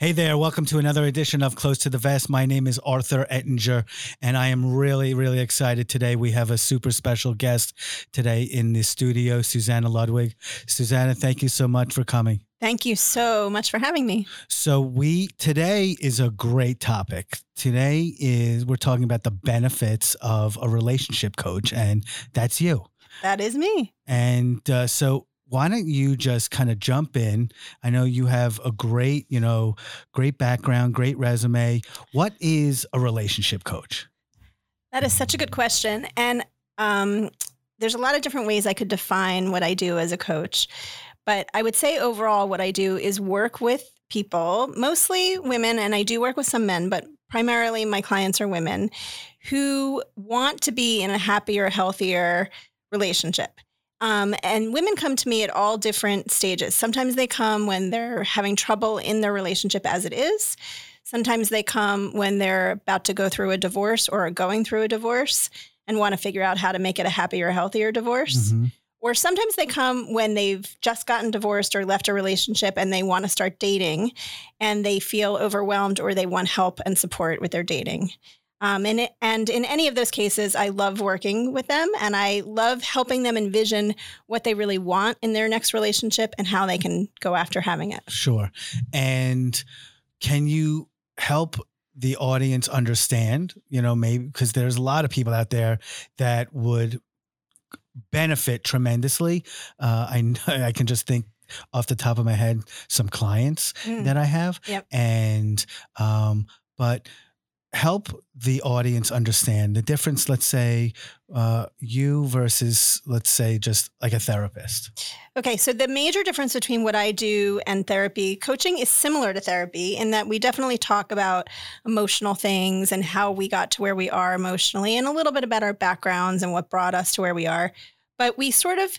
Hey there, welcome to another edition of Close to the Vest. My name is Arthur Ettinger, and I am really, really excited today. We have a super special guest today in the studio, Susanna Ludwig. Susanna, thank you so much for coming. Thank you so much for having me. So we today is a great topic. Today is we're talking about the benefits of a relationship coach, and that's you. That is me. And uh, so why don't you just kind of jump in? I know you have a great, you know, great background, great resume. What is a relationship coach? That is such a good question. And um, there's a lot of different ways I could define what I do as a coach. But I would say overall, what I do is work with people, mostly women, and I do work with some men, but primarily my clients are women who want to be in a happier, healthier relationship. Um, and women come to me at all different stages. Sometimes they come when they're having trouble in their relationship as it is. Sometimes they come when they're about to go through a divorce or are going through a divorce and want to figure out how to make it a happier, healthier divorce. Mm-hmm. Or sometimes they come when they've just gotten divorced or left a relationship and they want to start dating and they feel overwhelmed or they want help and support with their dating. Um, and, it, and in any of those cases, I love working with them and I love helping them envision what they really want in their next relationship and how they can go after having it. Sure. And can you help the audience understand, you know, maybe because there's a lot of people out there that would benefit tremendously. Uh, I, I can just think off the top of my head some clients mm. that I have. Yep. And, um, but, help the audience understand the difference let's say uh, you versus let's say just like a therapist. Okay so the major difference between what i do and therapy coaching is similar to therapy in that we definitely talk about emotional things and how we got to where we are emotionally and a little bit about our backgrounds and what brought us to where we are but we sort of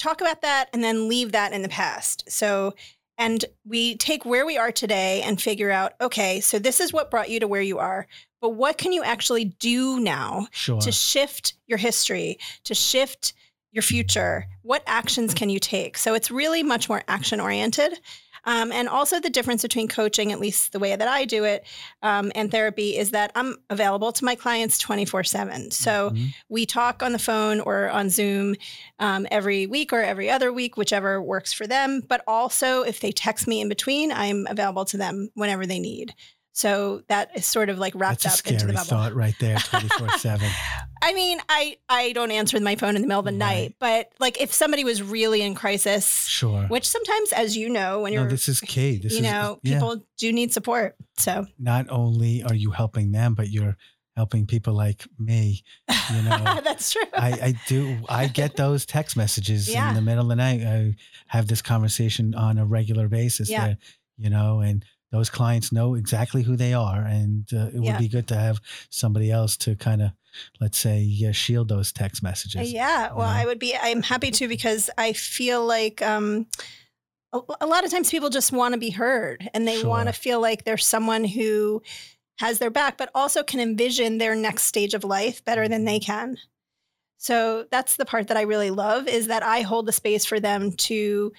talk about that and then leave that in the past. So and we take where we are today and figure out, okay, so this is what brought you to where you are. But what can you actually do now sure. to shift your history, to shift your future? What actions can you take? So it's really much more action oriented. Um, and also, the difference between coaching, at least the way that I do it, um, and therapy is that I'm available to my clients 24 7. So mm-hmm. we talk on the phone or on Zoom um, every week or every other week, whichever works for them. But also, if they text me in between, I'm available to them whenever they need. So that is sort of like wrapped That's up into the bubble. thought right there, 24 7. I mean, I, I don't answer my phone in the middle of the right. night, but like if somebody was really in crisis, sure. Which sometimes, as you know, when you're, this is key. This you is, know, people yeah. do need support. So not only are you helping them, but you're helping people like me. You know, that's true. I, I do. I get those text messages yeah. in the middle of the night. I have this conversation on a regular basis. Yeah. That, you know, and those clients know exactly who they are, and uh, it yeah. would be good to have somebody else to kind of, let's say, shield those text messages. Yeah, well, know? I would be. I'm happy to because I feel like. Um, a, a lot of times people just want to be heard and they sure. want to feel like there's someone who has their back, but also can envision their next stage of life better than they mm-hmm. can. So that's the part that I really love is that I hold the space for them to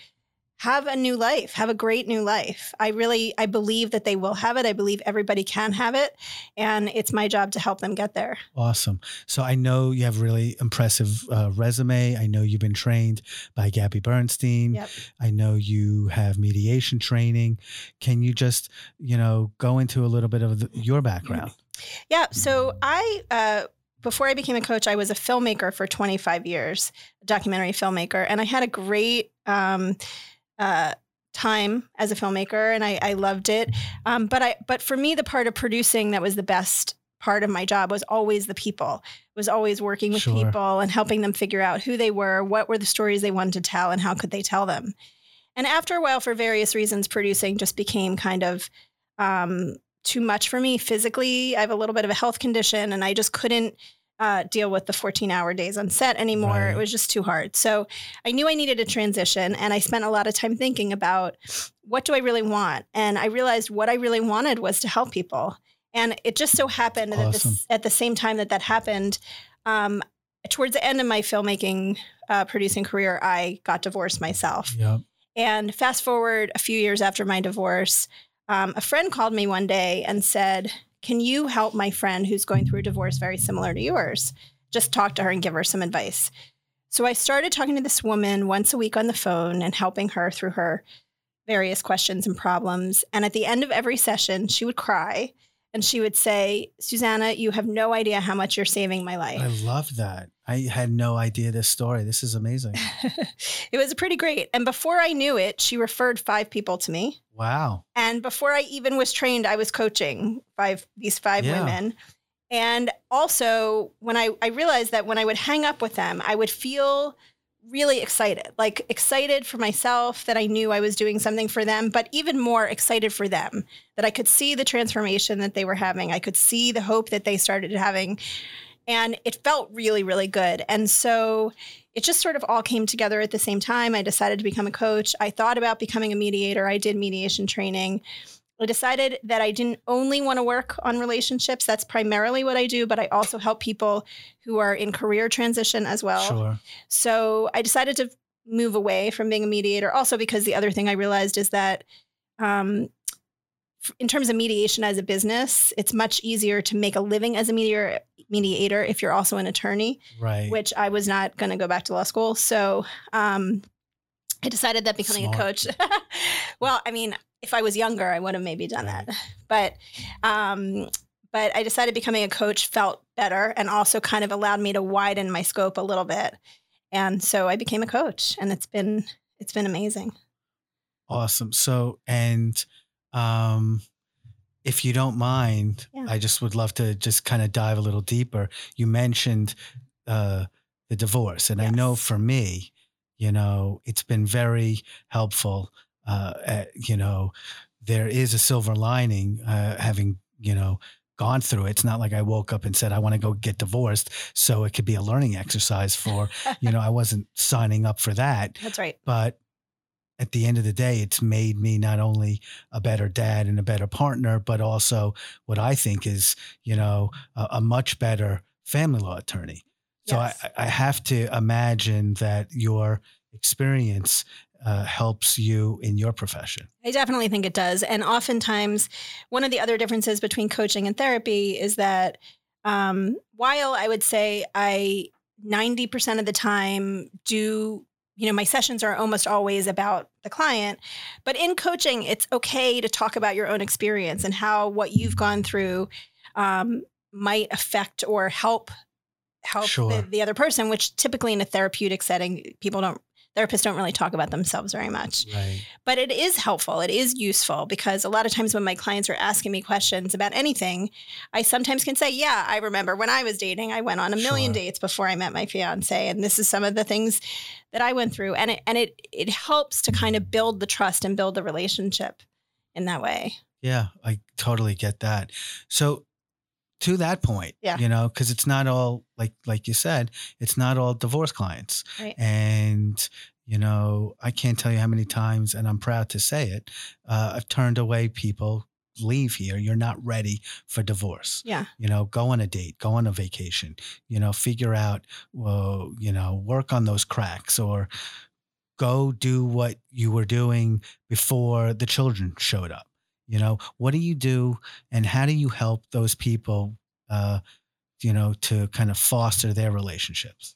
have a new life, have a great new life. I really I believe that they will have it. I believe everybody can have it, and it's my job to help them get there. Awesome. So I know you have really impressive uh, resume. I know you've been trained by Gabby Bernstein. Yep. I know you have mediation training. Can you just, you know, go into a little bit of the, your background? Yeah, so I uh, before I became a coach, I was a filmmaker for 25 years, a documentary filmmaker, and I had a great um, uh, time as a filmmaker, and I, I loved it. Um, but I, but for me, the part of producing that was the best part of my job was always the people. Was always working with sure. people and helping them figure out who they were, what were the stories they wanted to tell, and how could they tell them. And after a while, for various reasons, producing just became kind of um, too much for me physically. I have a little bit of a health condition, and I just couldn't uh, deal with the 14 hour days on set anymore. Right. It was just too hard. So I knew I needed a transition and I spent a lot of time thinking about what do I really want? And I realized what I really wanted was to help people. And it just so happened awesome. that this, at the same time that that happened, um, towards the end of my filmmaking uh, producing career, I got divorced myself. Yep. And fast forward a few years after my divorce, um, a friend called me one day and said, Can you help my friend who's going through a divorce very similar to yours? Just talk to her and give her some advice. So I started talking to this woman once a week on the phone and helping her through her various questions and problems. And at the end of every session, she would cry and she would say, Susanna, you have no idea how much you're saving my life. I love that. I had no idea this story. This is amazing. it was pretty great. And before I knew it, she referred five people to me. Wow. And before I even was trained, I was coaching five these five Yeah. women. And also when I, I realized that when I would hang up with them, I would feel really excited, like excited for myself that I knew I was doing something for them, but even more excited for them that I could see the transformation that they were having. I could see the hope that they started having. And it felt really, really good. And so it just sort of all came together at the same time. I decided to become a coach. I thought about becoming a mediator. I did mediation training. I decided that I didn't only want to work on relationships. That's primarily what I do, but I also help people who are in career transition as well. Sure. So I decided to move away from being a mediator. Also, because the other thing I realized is that, um, in terms of mediation as a business, it's much easier to make a living as a mediator. Mediator, if you're also an attorney, Right. which I was not going to go back to law school. So um, I decided that becoming Smart. a coach. well, I mean, if I was younger, I would have maybe done Right. that. But um, but I decided becoming a coach felt better and also kind of allowed me to widen my scope a little bit. And so I became a coach, and it's been it's been amazing. Awesome. So, and um, if you don't mind, Yeah. I just would love to just kind of dive a little deeper. You mentioned uh, the divorce, and I know for me, you know, it's been very helpful. Uh, uh, you know, there is a silver lining uh, having, you know, gone through it. It's not like I woke up and said, I want to go get divorced. So it could be a learning exercise for, you know, I wasn't signing up for that That's right. but at the end of the day, it's made me not only a better dad and a better partner, but also what I think is, you know, a, a much better family law attorney. So Yes. I, I have to imagine that your experience uh, helps you in your profession. I definitely think it does. And oftentimes, one of the other differences between coaching and therapy is that um, while I would say I 90% of the time do, you know, my sessions are almost always about the client, but in coaching, it's okay to talk about your own experience and how what you've gone through um, might affect or help help Sure. the, the other person which typically in a therapeutic setting people don't therapists don't really talk about themselves very much Right. but it is helpful. It is useful because a lot of times when my clients are asking me questions about anything, I sometimes can say, Yeah, I remember when I was dating, I went on a million Sure. dates before I met my fiance. And this is some of the things that I went through. And it and it it helps to kind of build the trust and build the relationship in that way. Yeah, I totally get that. So to that point, Yeah. you know, because it's not all like like you said, it's not all divorce clients. Right. And you know, I can't tell you how many times, and I'm proud to say it, uh, I've turned away people. Leave here. You're not ready for divorce. Yeah. You know, go on a date, go on a vacation. You know, figure out, well, you know, work on those cracks, or go do what you were doing before the children showed up. You know, what do you do and how do you help those people, uh, you know, to kind of foster their relationships?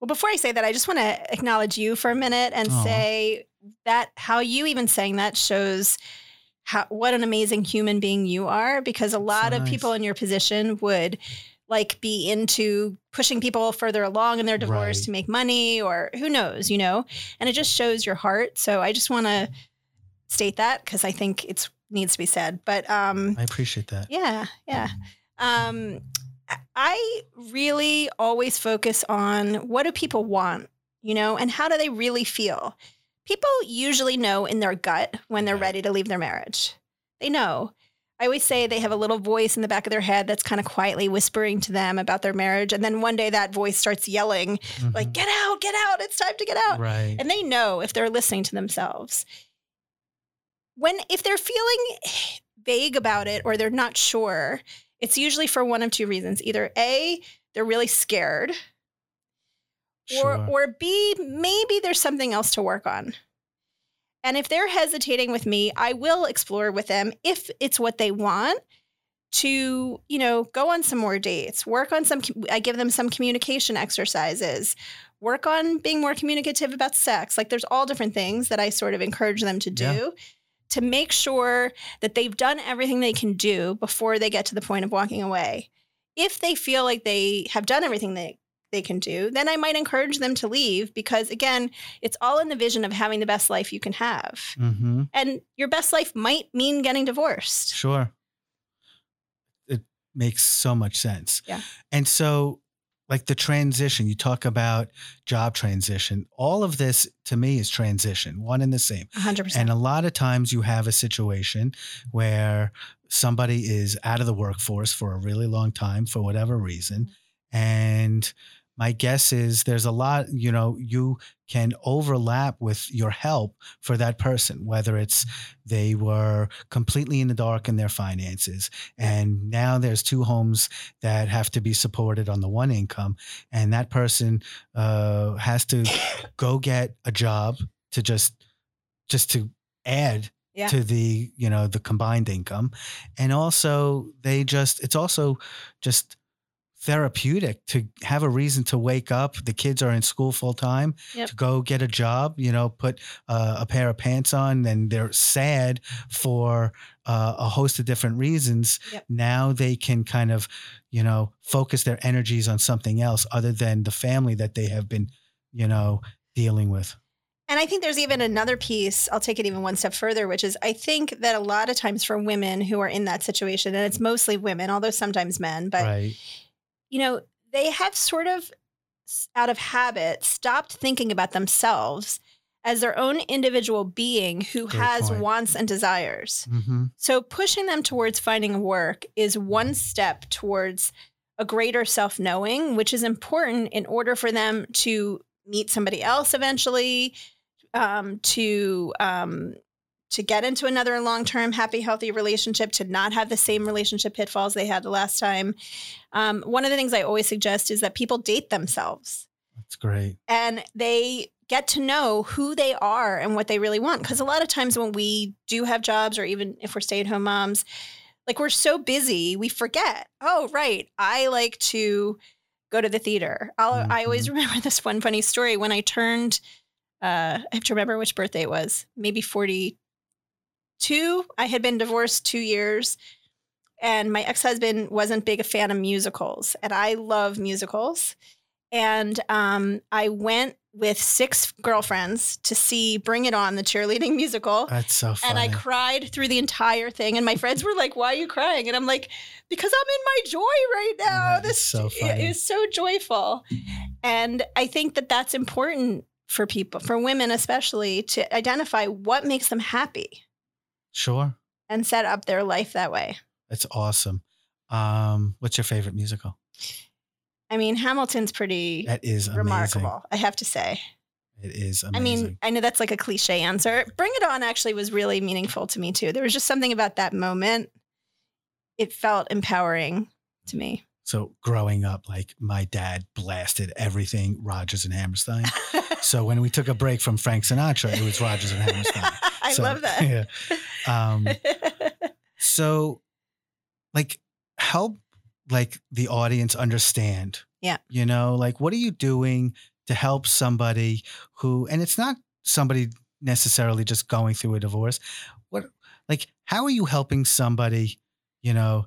Well, before I say that, I just want to acknowledge you for a minute and Aw. say that how you even saying that shows how what an amazing human being you are because a lot of nice. people in your position would like be into pushing people further along in their divorce Right. to make money or who knows, you know. And it just shows your heart. So I just want to state that because I think it's needs to be said. But um I appreciate that. yeah, yeah. Um, I really always focus on what do people want, you know, and how do they really feel. People usually know in their gut when they're ready to leave their marriage. They know. I always say they have a little voice in the back of their head that's kind of quietly whispering to them about their marriage. And then one day that voice starts yelling, like, Mhm. get out, get out, it's time to get out right. and they know if they're listening to themselves when if they're feeling vague about it or they're not sure it's usually for one of two reasons either a they're really scared sure. or or b maybe there's something else to work on And if they're hesitating with me, I will explore with them if it's what they want to, you know, go on some more dates, work on some, I give them some communication exercises, work on being more communicative about sex. Like there's all different things that I sort of encourage them to do. Yeah. To make sure that they've done everything they can do before they get to the point of walking away. If they feel like they have done everything they, they can do, then I might encourage them to leave because, again, it's all in the vision of having the best life you can have. Mm-hmm. And your best life might mean getting divorced. Sure. It makes so much sense. Yeah. And so, like the transition, you talk about job transition. All of this to me is transition, one and the same. 100%. And a lot of times you have a situation where somebody is out of the workforce for a really long time for whatever reason. And my guess is there's a lot, you know, you can overlap with your help for that person, whether it's they were completely in the dark in their finances. And now there's two homes that have to be supported on the one income. And that person uh, has to go get a job to just, just to add Yeah. to the you know the combined income and also they just it's also just therapeutic to have a reason to wake up the kids are in school full time Yep. to go get a job you know put uh, a pair of pants on and they're sad for uh, a host of different reasons Yep. now they can kind of you know focus their energies on something else other than the family that they have been you know dealing with And I think there's even another piece, I'll take it even one step further, which is I think that a lot of times for women who are in that situation, and it's mostly women, although sometimes men, but right you know, they have sort of out of habit stopped thinking about themselves as their own individual being who Great has point. wants and desires. hmm So pushing them towards finding work is one step towards a greater self-knowing, which is important in order for them to meet somebody else eventually, um, to um, to get into another long-term happy, healthy relationship, to not have the same relationship pitfalls they had the last time. Um, one of the things I always suggest is that people date themselves that's great and they get to know who they are and what they really want. Because a lot of times when we do have jobs, or even if we're stay at home moms, like we're so busy, we forget, oh, right, I like to go to the theater. I'll, I always remember this one funny story when I turned, uh, I have to remember which birthday it was, maybe 42. I had been divorced two years. And my ex husband wasn't big a fan of musicals, and I love musicals and um, I went with six girlfriends to see Bring It On, the cheerleading musical. that's so funny And I cried through the entire thing. And my friends were like, Why are you crying? And I'm like, Because I'm in my joy right now. That is this so funny. Was so joyful. And I think that that's important for people, for women especially, to identify what makes them happy sure and set up their life that way. That's awesome. Um, what's your favorite musical? I mean, Hamilton's pretty That is amazing. remarkable, I have to say. It is amazing. I mean, I know that's like a cliche answer. Bring It On actually was really meaningful to me too. There was just something about that moment. It felt empowering to me. So growing up, like my dad blasted everything Rodgers and Hammerstein. so when we took a break from Frank Sinatra, it was Rodgers and Hammerstein. I So, love that. Yeah. Um, so like help like the audience understand Yeah. you know like what are you doing to help somebody who and it's not somebody necessarily just going through a divorce what like how are you helping somebody you know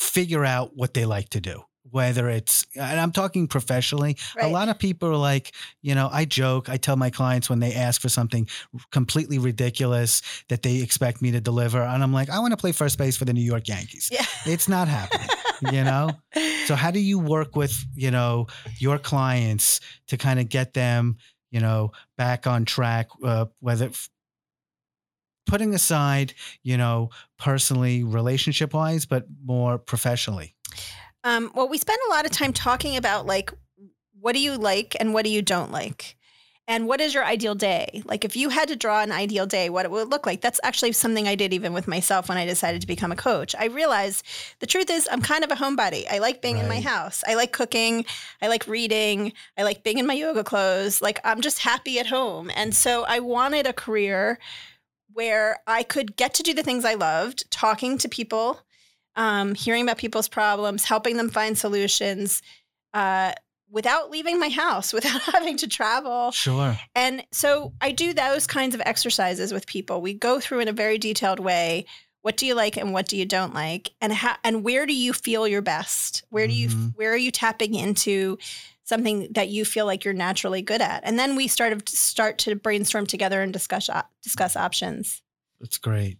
figure out what they like to do whether it's and i'm talking professionally a lot of people are like, you know, I joke, I tell my clients when they ask for something completely ridiculous that they expect me to deliver. And I'm like, I want to play first base for the New York Yankees. Yeah. It's not happening, you know? So, how do you work with, you know, your clients to kind of get them, you know, back on track, uh, whether putting aside, you know, personally, relationship wise, but more professionally? Um, well, we spend a lot of time talking about like what do you like and what do you don't like. and what is your ideal day? Like if you had to draw an ideal day, what it would look like. That's actually something I did even with myself when I decided to become a coach. I realized the truth is I'm kind of a homebody. I like being right. in my house. I like cooking. I like reading. I like being in my yoga clothes. Like I'm just happy at home. And so I wanted a career where I could get to do the things I loved, talking to people, um, hearing about people's problems, helping them find solutions, uh, without leaving my house, without having to travel. Sure. And so I do those kinds of exercises with people. We go through in a very detailed way what do you like and what do you don't like and how and where do you feel your best? Where do mm-hmm. you where are you tapping into something that you feel like you're naturally good at? And then we start to start to brainstorm together and discuss discuss options. That's great.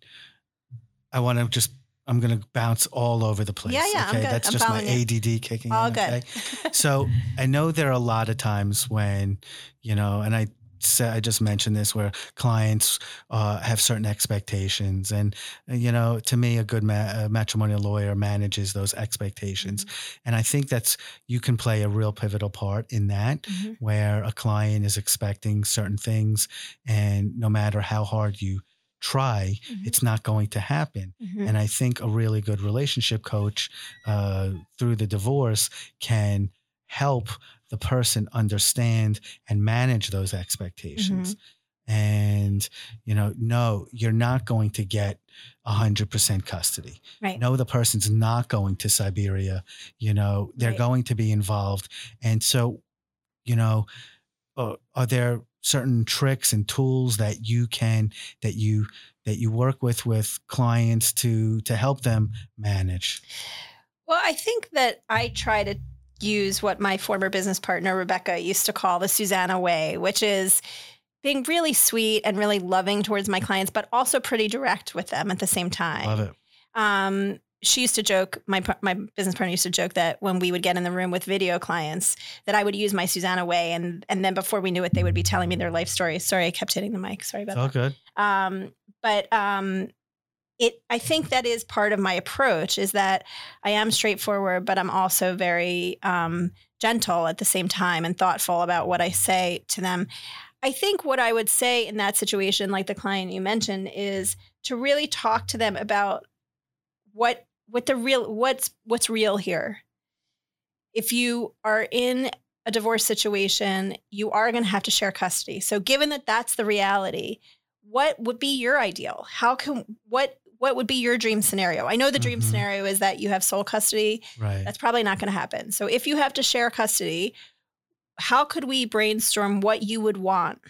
I want to just I'm going to bounce all over the place. Yeah, yeah. Okay, that's I'm just my ADD kicking all in. Good. Okay? so I know there are a lot of times when, you know, and I said I just mentioned this where clients uh, have certain expectations, and uh, you know, to me, a good ma- a matrimonial lawyer manages those expectations, mm-hmm. and I think that's you can play a real pivotal part in that, mm-hmm. where a client is expecting certain things, and no matter how hard you try, mm-hmm. it's not going to happen. Mm-hmm. And I think a really good relationship coach uh, through the divorce can help the person understand and manage those expectations. Mm-hmm. And, you know, no, you're not going to get 100% custody. Right. No, the person's not going to Siberia. You know, they're right. going to be involved. And so, you know, uh, are there certain tricks and tools that you can that you that you work with with clients to to help them manage well i think that i try to use what my former business partner rebecca used to call the susanna way which is being really sweet and really loving towards my clients but also pretty direct with them at the same time love it um, she used to joke my my business partner used to joke that when we would get in the room with video clients that I would use my Susanna way and and then before we knew it they would be telling me their life story. Sorry, I kept hitting the mic. Sorry about it's all that. good. Um, but um, it I think that is part of my approach is that I am straightforward, but I'm also very um, gentle at the same time and thoughtful about what I say to them. I think what I would say in that situation, like the client you mentioned, is to really talk to them about what what the real what's what's real here. If you are in a divorce situation, you are going to have to share custody. So given that that's the reality, what would be your ideal? How can what what would be your dream scenario? I know the dream mm-hmm. scenario is that you have sole custody. Right. That's probably not going to happen. So if you have to share custody, how could we brainstorm what you would want?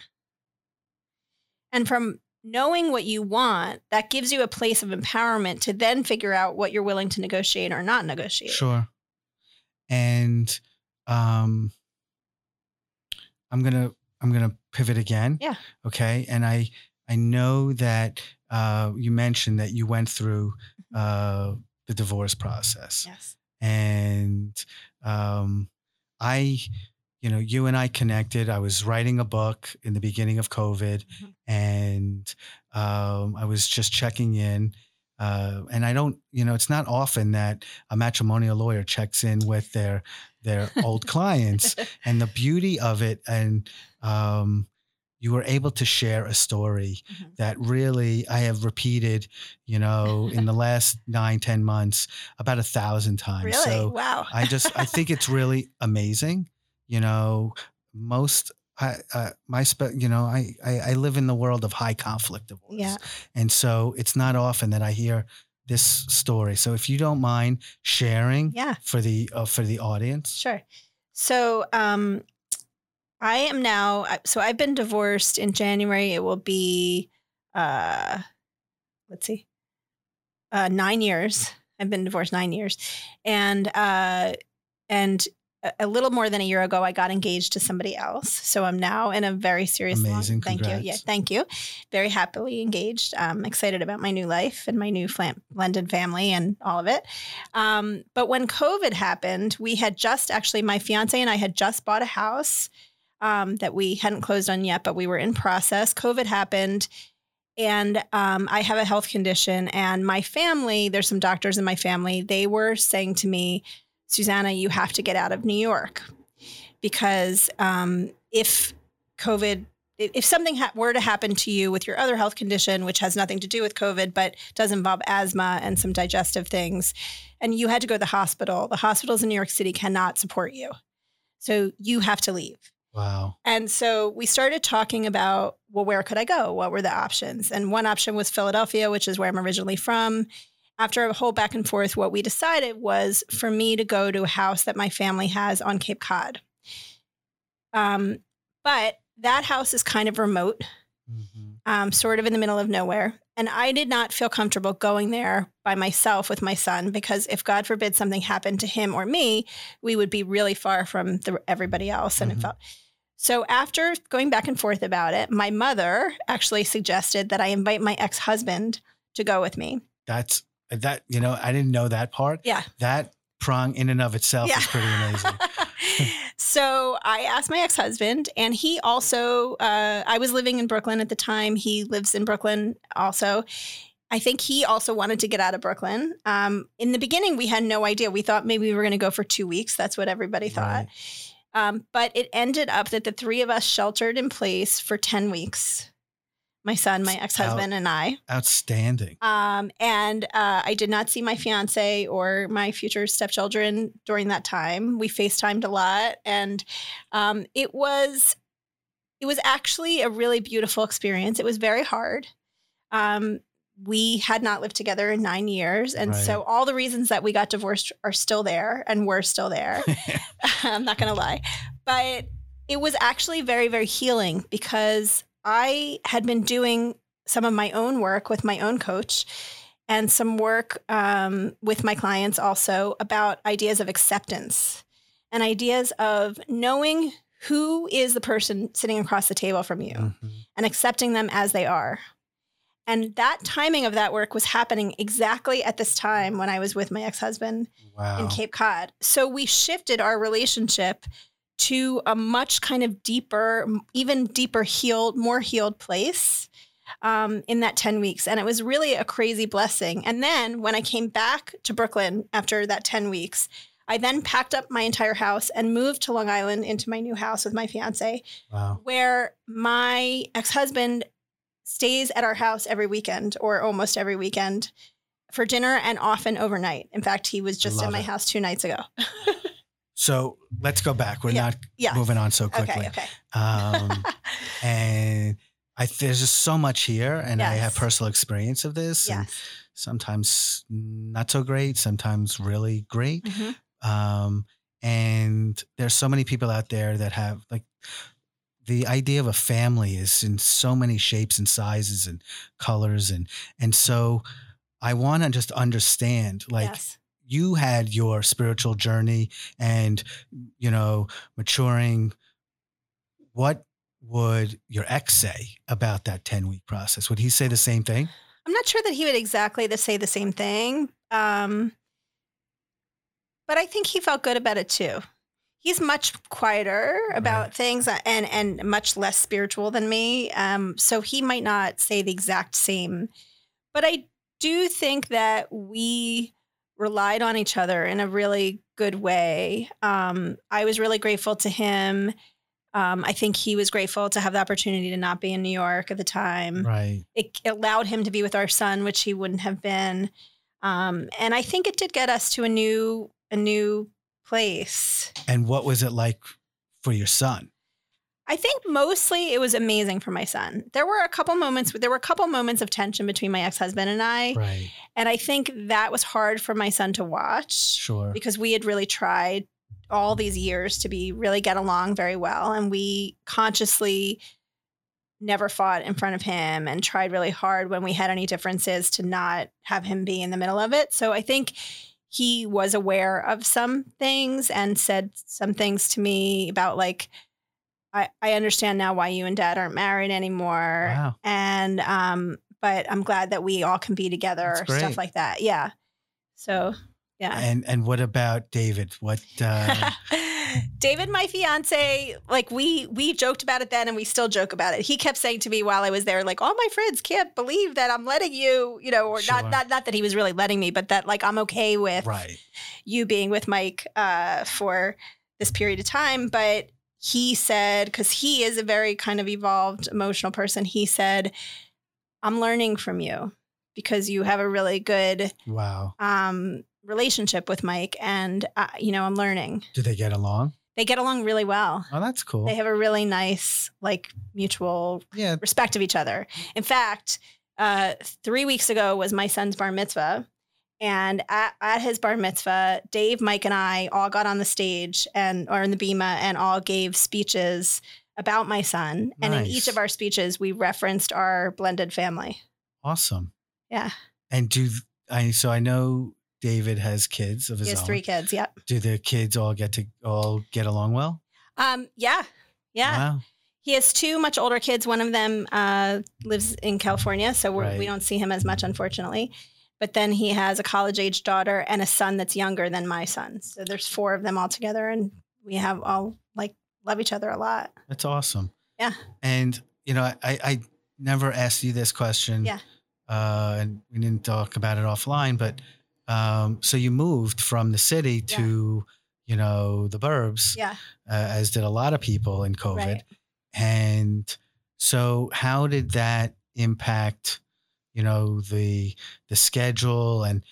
And from knowing what you want, that gives you a place of empowerment to then figure out what you're willing to negotiate or not negotiate. Sure. And um I'm going to I'm going to pivot again. Yeah. Okay? And I I know that uh you mentioned that you went through mm-hmm. uh the divorce process. Yes. And um I you know, you and I connected. I was writing a book in the beginning of COVID, mm-hmm. and um, I was just checking in. Uh, and I don't, you know, it's not often that a matrimonial lawyer checks in with their their old clients, and the beauty of it, and um, you were able to share a story mm-hmm. that really I have repeated, you know, in the last nine, ten months about a thousand times. Really? So wow. I just I think it's really amazing you know, most I, uh, my spe- you know, I, I, I live in the world of high conflict divorce, yeah. and so it's not often that I hear this story. So if you don't mind sharing, yeah. for the uh, for the audience, sure. So um, I am now. So I've been divorced in January. It will be, uh, let's see, uh, nine years. I've been divorced nine years, and uh, and a little more than a year ago, I got engaged to somebody else. So I'm now in a very serious. Amazing. Long, thank Congrats. you. Yeah, thank you. Very happily engaged. I'm excited about my new life and my new blended family and all of it. Um, but when COVID happened, we had just actually my fiance and I had just bought a house um, that we hadn't closed on yet, but we were in process. COVID happened. And um, I have a health condition, and my family, there's some doctors in my family, they were saying to me, Susanna, you have to get out of New York because um, if COVID if something ha- were to happen to you with your other health condition, which has nothing to do with COVID, but does involve asthma and some digestive things, and you had to go to the hospital, the hospitals in New York City cannot support you. So you have to leave. Wow. And so we started talking about, well, where could I go? What were the options? And one option was Philadelphia, which is where I'm originally from. After a whole back and forth, what we decided was for me to go to a house that my family has on Cape Cod. Um, but that house is kind of remote, Mhm. um, sort of in the middle of nowhere. And I did not feel comfortable going there by myself with my son because if God forbid something happened to him or me, we would be really far from the, everybody else. And Mhm. it felt so. After going back and forth about it, my mother actually suggested that I invite my ex husband to go with me. That's that. You know, I didn't know that part. Yeah. That prong in and of itself Yeah. is pretty amazing. so I asked my ex husband, and he also, uh, I was living in Brooklyn at the time. He lives in Brooklyn also. I think he also wanted to get out of Brooklyn. Um, in the beginning, we had no idea. We thought maybe we were going to go for two weeks. That's what everybody thought. Right. Um, but it ended up that the three of us sheltered in place for 10 weeks my son, my ex husband, and I. Outstanding. Um, and uh, I did not see my fiance or my future stepchildren during that time. We FaceTimed a lot, and um, it was it was actually a really beautiful experience. It was very hard. Um, we had not lived together in nine years, and Right. so all the reasons that we got divorced are still there, and we're still there. I'm not going to lie. But it was actually very, very healing because I had been doing some of my own work with my own coach and some work um, with my clients also about ideas of acceptance and ideas of knowing who is the person sitting across the table from you Mhm. and accepting them as they are. And that timing of that work was happening exactly at this time when I was with my ex husband Wow. in Cape Cod. So we shifted our relationship to a much kind of deeper, even deeper healed, more healed place um, in that 10 weeks. And it was really a crazy blessing. And then when I came back to Brooklyn after that 10 weeks, I then packed up my entire house and moved to Long Island into my new house with my fiance, wow. where my ex husband stays at our house every weekend or almost every weekend for dinner and often overnight. In fact, he was just Love at my it. house two nights ago. So let's go back. We're Yeah. not Yeah. moving on so quickly. Okay. Okay. Um, and I there's just so much here, and I have personal experience of this. And yes. sometimes not so great, sometimes really great. Mhm. Um, and there's so many people out there that have like the idea of a family is in so many shapes and sizes and colors and and so I want to just understand like yes. you had your spiritual journey and you know maturing what would your ex say about that 10 week process would he say the same thing I'm not sure that he would exactly say the same thing. Um, but I think he felt good about it too. He's much quieter about Right. things uh, and and much less spiritual than me. Um, so he might not say the exact same. But I do think that we relied on each other in a really good way. Um, I was really grateful to him. Um, I think he was grateful to have the opportunity to not be in New York at the time right it allowed him to be with our son, which he wouldn't have been. Um, and I think it did get us to a new a new place. and what was it like for your son? I think mostly it was amazing for my son. There were a couple moments there were a couple moments of tension between my ex-husband and I, right. And I think that was hard for my son to watch sure. because we had really tried all these years to be really get along very well. And we consciously never fought in front of him and tried really hard when we had any differences to not have him be in the middle of it. So i think he was aware of some things and said some things to me about like i, I understand now why you and dad aren't married anymore. Wow. And um but i'm glad that we all can be together or stuff like that. Yeah. So yeah and and what about david what uh David, my fiance, like we we joked about it then and we still joke about it. He kept saying to me while I was there, like, all my friends can't believe that I'm letting you, you know, or Sure. not not not that he was really letting me, but that like I'm okay with right you being with Mike uh for this period of time. But he said, because he is a very kind of evolved emotional person, he said, I'm learning from you because you have a really good Wow. um, relationship with Mike. And, uh, you know, I'm learning. Do they get along? They get along really well. Oh, that's cool. They have a really nice, like, mutual yeah. respect of each other. In fact, uh, three weeks ago was my son's bar mitzvah. And at, at his bar mitzvah, Dave, Mike, and I all got on the stage and or in the bima and all gave speeches about my son. And in each of our speeches, we referenced our blended family. Awesome. Yeah, And do I? So I know David has kids of his own. he has own. three kids. Yep. Do the kids all get to all get along well? Um. Yeah. Yeah. Wow. He has two much older kids. One of them uh, lives in California, so we're, Right. we don't see him as much, unfortunately. But then he has a college age daughter and a son that's younger than my son. So there's four of them all together, and we have all like love each other a lot. That's awesome. Yeah. And you know, I I never asked you this question. Yeah. Uh, and we didn't talk about it offline, but um, so you moved from the city Yeah. to you know the burbs, Yeah. uh, as did a lot of people in COVID. Right. And so, how did that impact, you know, the the schedule? And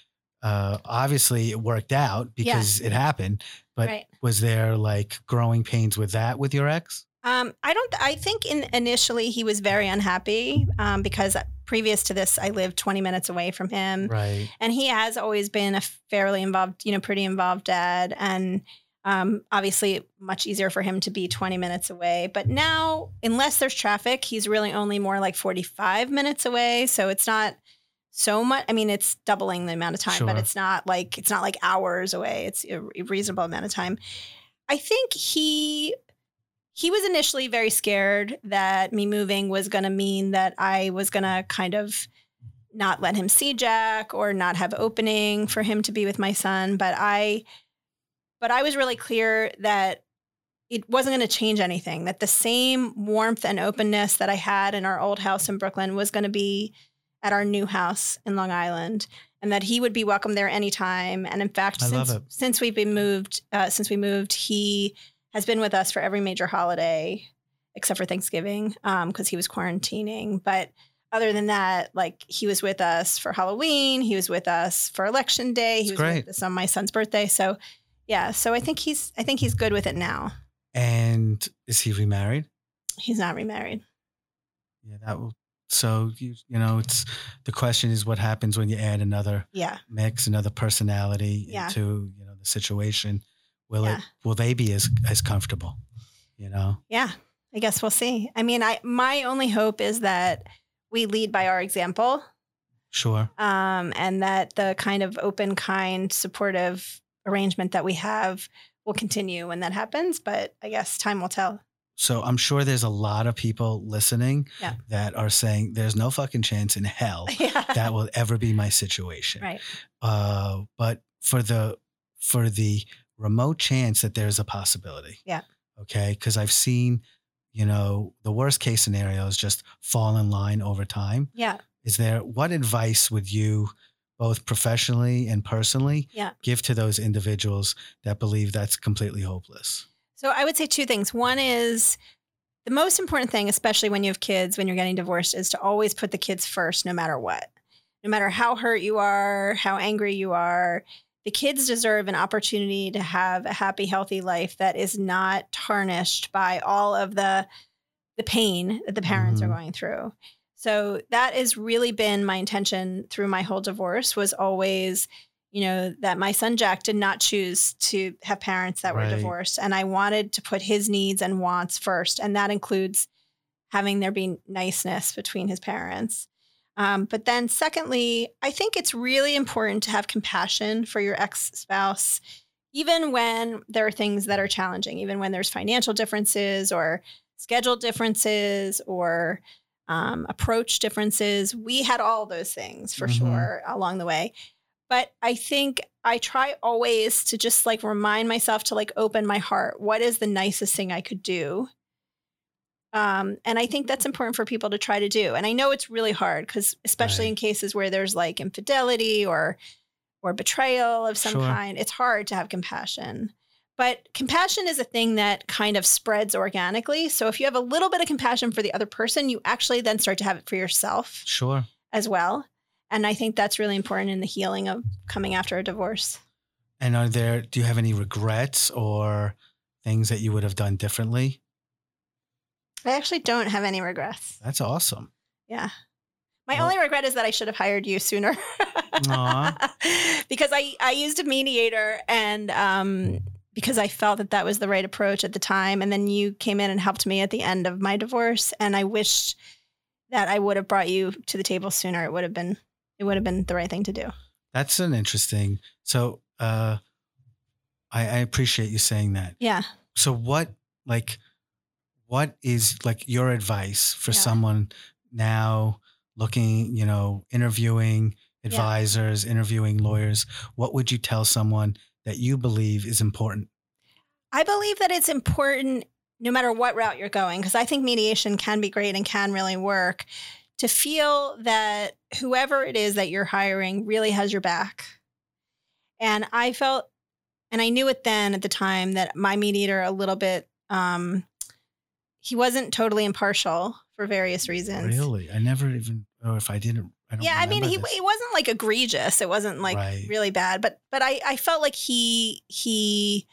uh, obviously, it worked out because it happened. But right. was there like growing pains with that with your ex? Um, I don't. I think in initially he was very unhappy um, because previous to this, I lived 20 minutes away from him. Right. and he has always been a fairly involved, you know, pretty involved dad, and um, obviously much easier for him to be 20 minutes away. But now, unless there's traffic, he's really only more like 45 minutes away. So it's not so much. I mean, it's doubling the amount of time, but it's not like it's not like hours away. It's a reasonable amount of time. I think he he was initially very scared that me moving was going to mean that I was going to kind of not let him see Jack or not have opening for him to be with my son. But I, but I was really clear that it wasn't going to change anything. That the same warmth and openness that I had in our old house in Brooklyn was going to be at our new house in Long Island, and that he would be welcome there anytime. And in fact, I since since we've been moved, uh, since we moved, he has been with us for every major holiday except for Thanksgiving um, because he was quarantining. But other than that, like he was with us for Halloween, he was with us for Election Day, he That's was great. with us on my son's birthday. So yeah, so I think he's I think he's good with it now. And is he remarried? He's not remarried. Yeah, that will. So you you know, it's the question is what happens when you add another Yeah, mix, another personality Yeah. into you know the situation. Will Yeah. it? Will they be as as comfortable? You know. yeah. I guess we'll see. I mean, I my only hope is that we lead by our example, Sure. um, and that the kind of open, kind, supportive arrangement that we have will continue when that happens. But I guess time will tell. So I'm sure there's a lot of people listening Yeah. that are saying there's no fucking chance in hell yeah. that will ever be my situation. right. Uh, but for the for the remote chance that there's a possibility. Yeah. Okay. Because I've seen, you know, the worst case scenario is just fall in line over time. Yeah. Is there what advice would you, both professionally and personally, Yeah. give to those individuals that believe that's completely hopeless? So I would say two things. One is the most important thing, especially when you have kids, when you're getting divorced, is to always put the kids first, no matter what. No matter how hurt you are, how angry you are, the kids deserve an opportunity to have a happy, healthy life that is not tarnished by all of the the pain that the parents Mhm. are going through. So that has really been my intention through my whole divorce was always you know that my son Jack did not choose to have parents that were divorced and I wanted to put his needs and wants first and that includes having there be niceness between his parents. Um, but then secondly, I think it's really important to have compassion for your ex-spouse even when there are things that are challenging, even when there's financial differences or schedule differences or um, approach differences. We had all those things for Mhm. sure along the way. But I think I try always to just like remind myself to like open my heart. What is the nicest thing I could do? Um, and I think that's important for people to try to do. And I know it's really hard because, especially Right. in cases where there's like infidelity or or betrayal of some Sure. kind, it's hard to have compassion. But compassion is a thing that kind of spreads organically. So if you have a little bit of compassion for the other person, you actually then start to have it for yourself Sure. as well. And I think that's really important in the healing of coming after a divorce. And are there, do you have any regrets or things that you would have done differently? I actually don't have any regrets. That's awesome. Yeah. My Well- only regret is that I should have hired you sooner. Because I, I used a mediator and um, because I felt that that was the right approach at the time. And then you came in and helped me at the end of my divorce. And I wished that I would have brought you to the table sooner. It would have been, it would have been the right thing to do. That's an interesting. So, uh, I, I appreciate you saying that. Yeah. So, what, like, what is like your advice for Yeah. someone now looking, you know, interviewing advisors, interviewing lawyers? What would you tell someone that you believe is important? I believe that it's important no matter what route you're going, because I think mediation can be great and can really work to feel that whoever it is that you're hiring really has your back. And I felt, and I knew it then at the time that my mediator a little bit, um, he wasn't totally impartial for various reasons. Really? I never even, or if I didn't, I don't Yeah, I mean, he this. it wasn't like egregious. It wasn't like Right. really bad, but but I I felt like he he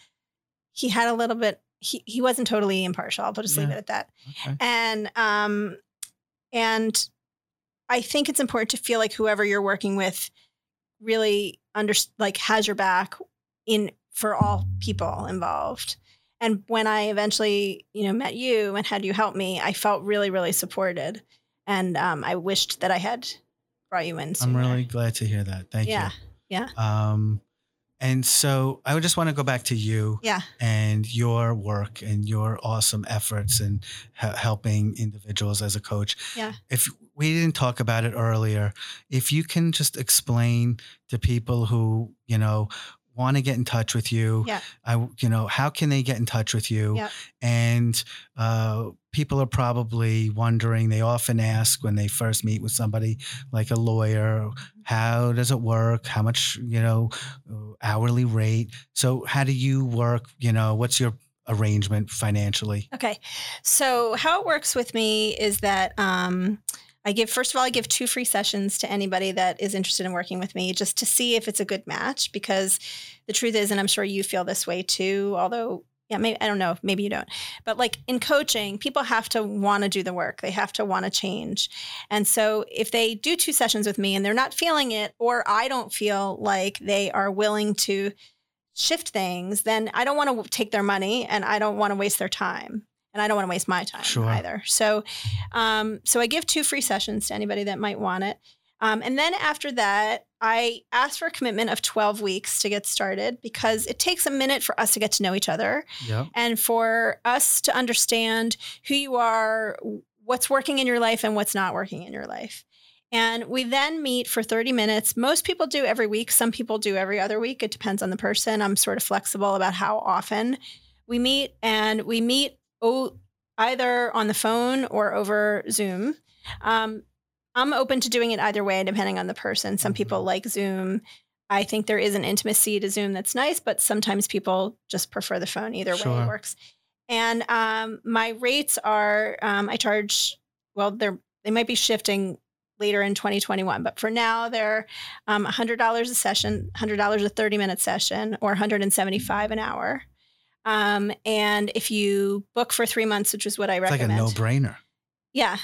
he had a little bit. He he wasn't totally impartial. I'll just leave Yeah. it at that. Okay. And um and I think it's important to feel like whoever you're working with really under like has your back in for all people involved. And when I eventually, you know, met you and had you help me, I felt really, really supported. And um, I wished that I had brought you in. I'm really glad to hear that. Thank yeah, you. Yeah. Yeah. Um, and so I would just want to go back to you yeah, and your work and your awesome efforts and he- helping individuals as a coach. Yeah. If we didn't talk about it earlier, if you can just explain to people who, you know, want to get in touch with you, Yeah. I, you know, how can they get in touch with you? Yep. And uh, people are probably wondering, they often ask when they first meet with somebody like a lawyer, how does it work? How much, you know, hourly rate? So how do you work? You know, what's your arrangement financially? Okay. So how it works with me is that um, I give first of all I give two free sessions to anybody that is interested in working with me just to see if it's a good match because the truth is and I'm sure you feel this way too although yeah maybe I don't know maybe you don't but like in coaching people have to want to do the work. They have to want to change. And so if they do two sessions with me and they're not feeling it or I don't feel like they are willing to shift things then I don't want to take their money and I don't want to waste their time and I don't want to waste my time Sure. either. So, um, so I give two free sessions to anybody that might want it. Um, and then after that, I ask for a commitment of 12 weeks to get started because it takes a minute for us to get to know each other Yep. and for us to understand who you are, what's working in your life, and what's not working in your life. And we then meet for 30 minutes. Most people do every week. Some people do every other week. It depends on the person. I'm sort of flexible about how often we meet. And we meet oh, either on the phone or over Zoom. Um, I'm open to doing it either way, depending on the person. Some people like Zoom. I think there is an intimacy to Zoom that's nice, but sometimes people just prefer the phone. Either way it works. And um, my rates are um, I charge well, they're they might be shifting later in 2021, but for now they're um, $100 a session, $100 a 30 minute session, or 175 an hour. Um, and if you book for three months, which is what I recommend. Like a no brainer. yeah.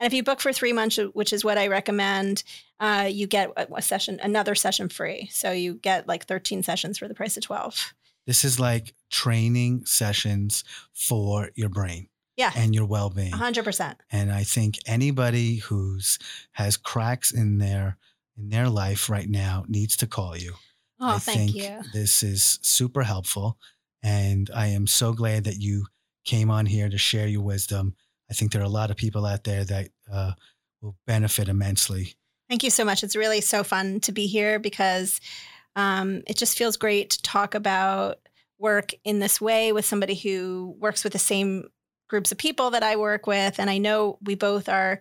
And if you book for three months, which is what I recommend, uh, you get a, a session, another session free. So you get like 13 sessions for the price of 12. This is like training sessions for your brain Yeah. and your well being. 100%. And I think anybody who's has cracks in their in their life right now needs to call you. Oh, I thank think you. this is super helpful. And I am so glad that you came on here to share your wisdom. I think there are a lot of people out there that uh, will benefit immensely. Thank you so much. It's really so fun to be here because um, it just feels great to talk about work in this way with somebody who works with the same groups of people that I work with. And I know we both are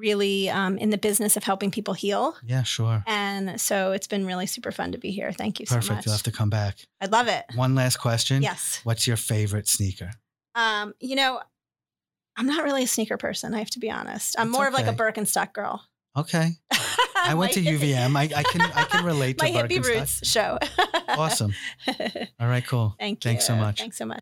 really um, in the business of helping people heal. Yeah, sure. And so it's been really super fun to be here. Thank you so Perfect. much. You'll have to come back. I'd love it. One last question. Yes. What's your favorite sneaker? Um, you know, I'm not really a sneaker person. I have to be honest. I'm That's more of like a okay. Birkenstock girl. Okay. I went to UVM. I, I can I can relate to My hippie roots show. Awesome. All right, cool. Thank you. Thanks so much. Thanks so much.